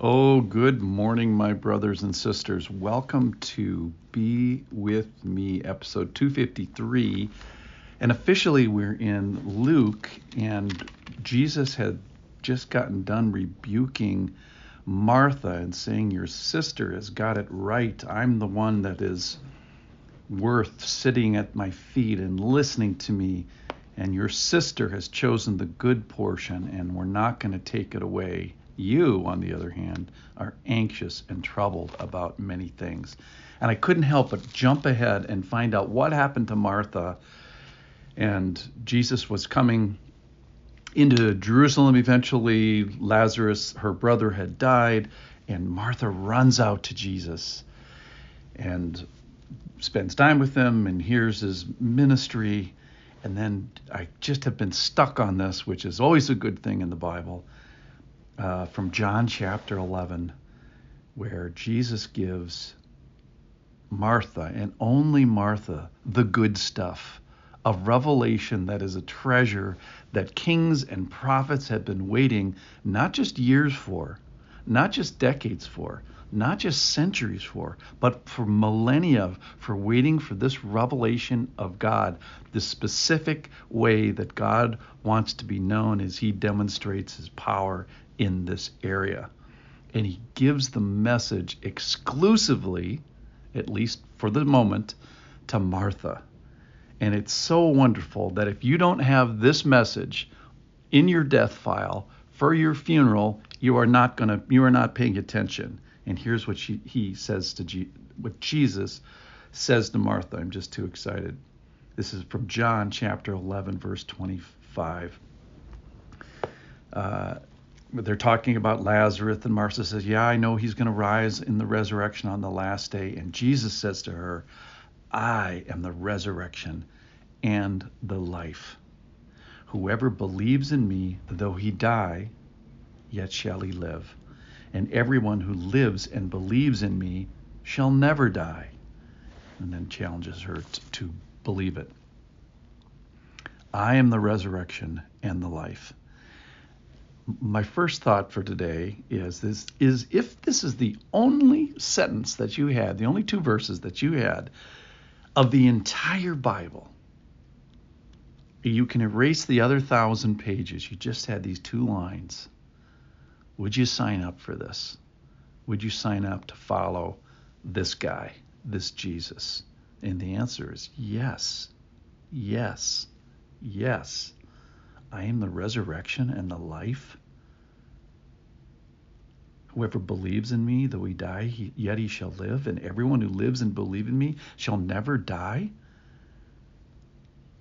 Oh, good morning, my brothers and sisters. Welcome to Be With Me, episode 253. And officially, we're in Luke, and Jesus had just gotten done rebuking Martha and saying, Your sister has got it right. I'm the one that is worth sitting at my feet and listening to me. And your sister has chosen the good portion, and we're not going to take it away. You, on the other hand, are anxious and troubled about many things. And I couldn't help but jump ahead and find out what happened to Martha. And Jesus was coming into Jerusalem eventually. Lazarus, her brother, had died. And Martha runs out to Jesus and spends time with him and hears his ministry. And then I just have been stuck on this, which is always a good thing in the Bible uh, from John chapter 11, where Jesus gives Martha and only Martha the good stuff of revelation that is a treasure that kings and prophets have been waiting not just years for, not just decades for, not just centuries for, but for millennia for waiting for this revelation of God, the specific way that God wants to be known as he demonstrates his power in this area. And he gives the message exclusively, at least for the moment, to Martha. And it's so wonderful that if you don't have this message in your death file for your funeral, you are not going to you are not paying attention. And here's what she, he says to G, what Jesus says to Martha. I'm just too excited. This is from John chapter 11 verse 25. Uh, they're talking about Lazarus, and Martha says, Yeah, I know he's going to rise in the resurrection on the last day. And Jesus says to her, I am the resurrection and the life. Whoever believes in me, though he die, yet shall he live. And everyone who lives and believes in me shall never die. And then challenges her t- to believe it. I am the resurrection and the life my first thought for today is this is if this is the only sentence that you had, the only two verses that you had of the entire Bible, you can erase the other thousand pages. You just had these two lines. Would you sign up for this? Would you sign up to follow this guy, this Jesus? And the answer is yes, yes, yes. I am the resurrection and the life. Whoever believes in me, though he die, he, yet he shall live, and everyone who lives and believes in me shall never die?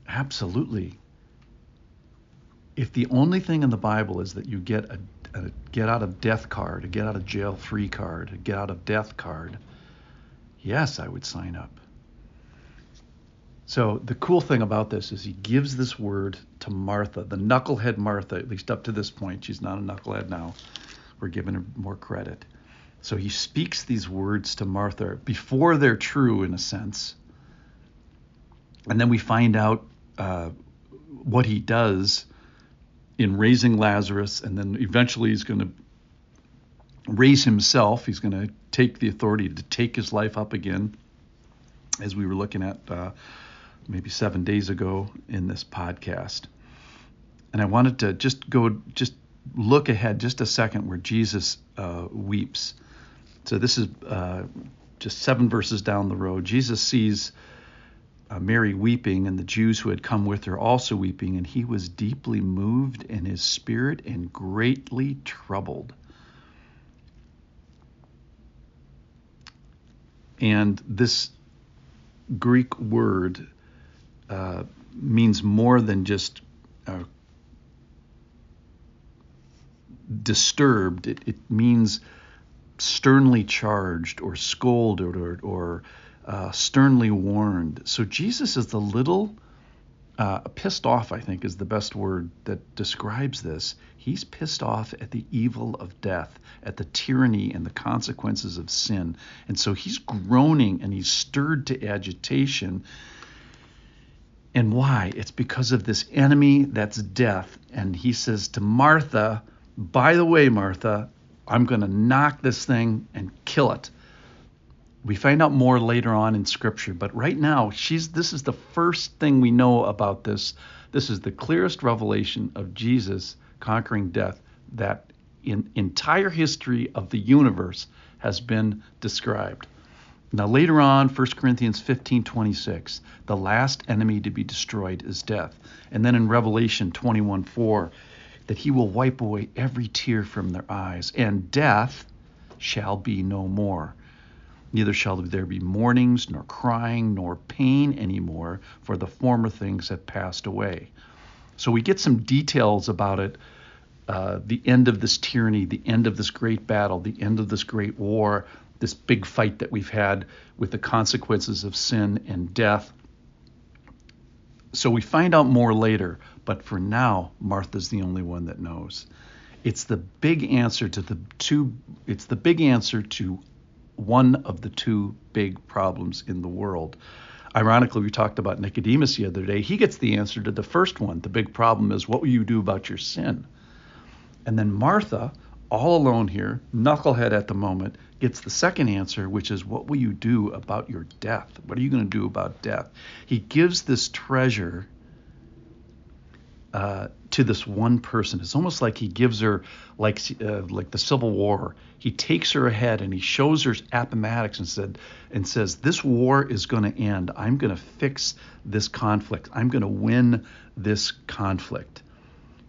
Absolutely. If the only thing in the Bible is that you get a, a get out of death card, a get out of jail free card, a get out of death card, yes, I would sign up. So the cool thing about this is he gives this word to Martha, the knucklehead Martha, at least up to this point. She's not a knucklehead now. We're giving her more credit. So he speaks these words to Martha before they're true, in a sense. And then we find out uh, what he does in raising Lazarus, and then eventually he's going to raise himself. He's going to take the authority to take his life up again, as we were looking at uh, maybe seven days ago in this podcast. And I wanted to just go, just look ahead just a second where Jesus uh, weeps. So this is uh, just seven verses down the road. Jesus sees uh, Mary weeping, and the Jews who had come with her also weeping, and he was deeply moved in his spirit and greatly troubled. And this Greek word uh, means more than just uh, disturbed. It, it, means sternly charged or scolded or, or uh, sternly warned. So Jesus is the little uh, pissed off, I think, is the best word that describes this. He's pissed off at the evil of death, at the tyranny and the consequences of sin. And so he's groaning and he's stirred to agitation and why? It's because of this enemy that's death. And he says to Martha, By the way, Martha, I'm going to knock this thing and kill it. We find out more later on in scripture, but right now she's this is the first thing we know about this. This is the clearest revelation of Jesus conquering death that in entire history of the universe has been described. Now later on, 1 Corinthians 15:26, the last enemy to be destroyed is death. And then in Revelation 21:4, that he will wipe away every tear from their eyes, and death shall be no more. Neither shall there be mournings, nor crying, nor pain anymore, for the former things have passed away. So we get some details about it uh, the end of this tyranny, the end of this great battle, the end of this great war, this big fight that we've had with the consequences of sin and death. So we find out more later, but for now, Martha's the only one that knows. It's the big answer to the two it's the big answer to one of the two big problems in the world. Ironically, we talked about Nicodemus the other day. He gets the answer to the first one. The big problem is what will you do about your sin? And then Martha, all alone here, knucklehead at the moment, gets the second answer, which is, What will you do about your death? What are you going to do about death? He gives this treasure uh, to this one person. It's almost like he gives her, like uh, like the Civil War. He takes her ahead and he shows her Appomattox and said and says, "This war is going to end. I'm going to fix this conflict. I'm going to win this conflict."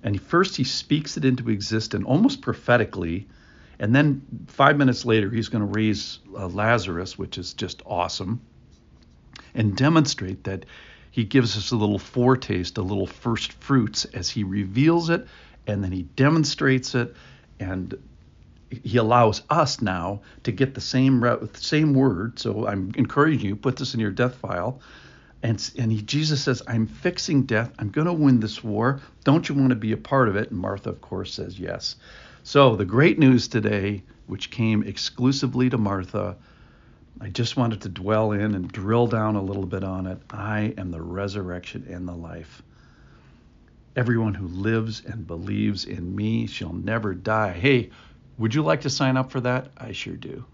And first he speaks it into existence almost prophetically. And then five minutes later, he's going to raise uh, Lazarus, which is just awesome, and demonstrate that he gives us a little foretaste, a little first fruits as he reveals it, and then he demonstrates it, and he allows us now to get the same same word. So I'm encouraging you, put this in your death file. And, and he, Jesus says, I'm fixing death. I'm going to win this war. Don't you want to be a part of it? And Martha, of course, says yes. So the great news today, which came exclusively to Martha, I just wanted to dwell in and drill down a little bit on it. I am the resurrection and the life. Everyone who lives and believes in me shall never die. Hey, would you like to sign up for that? I sure do.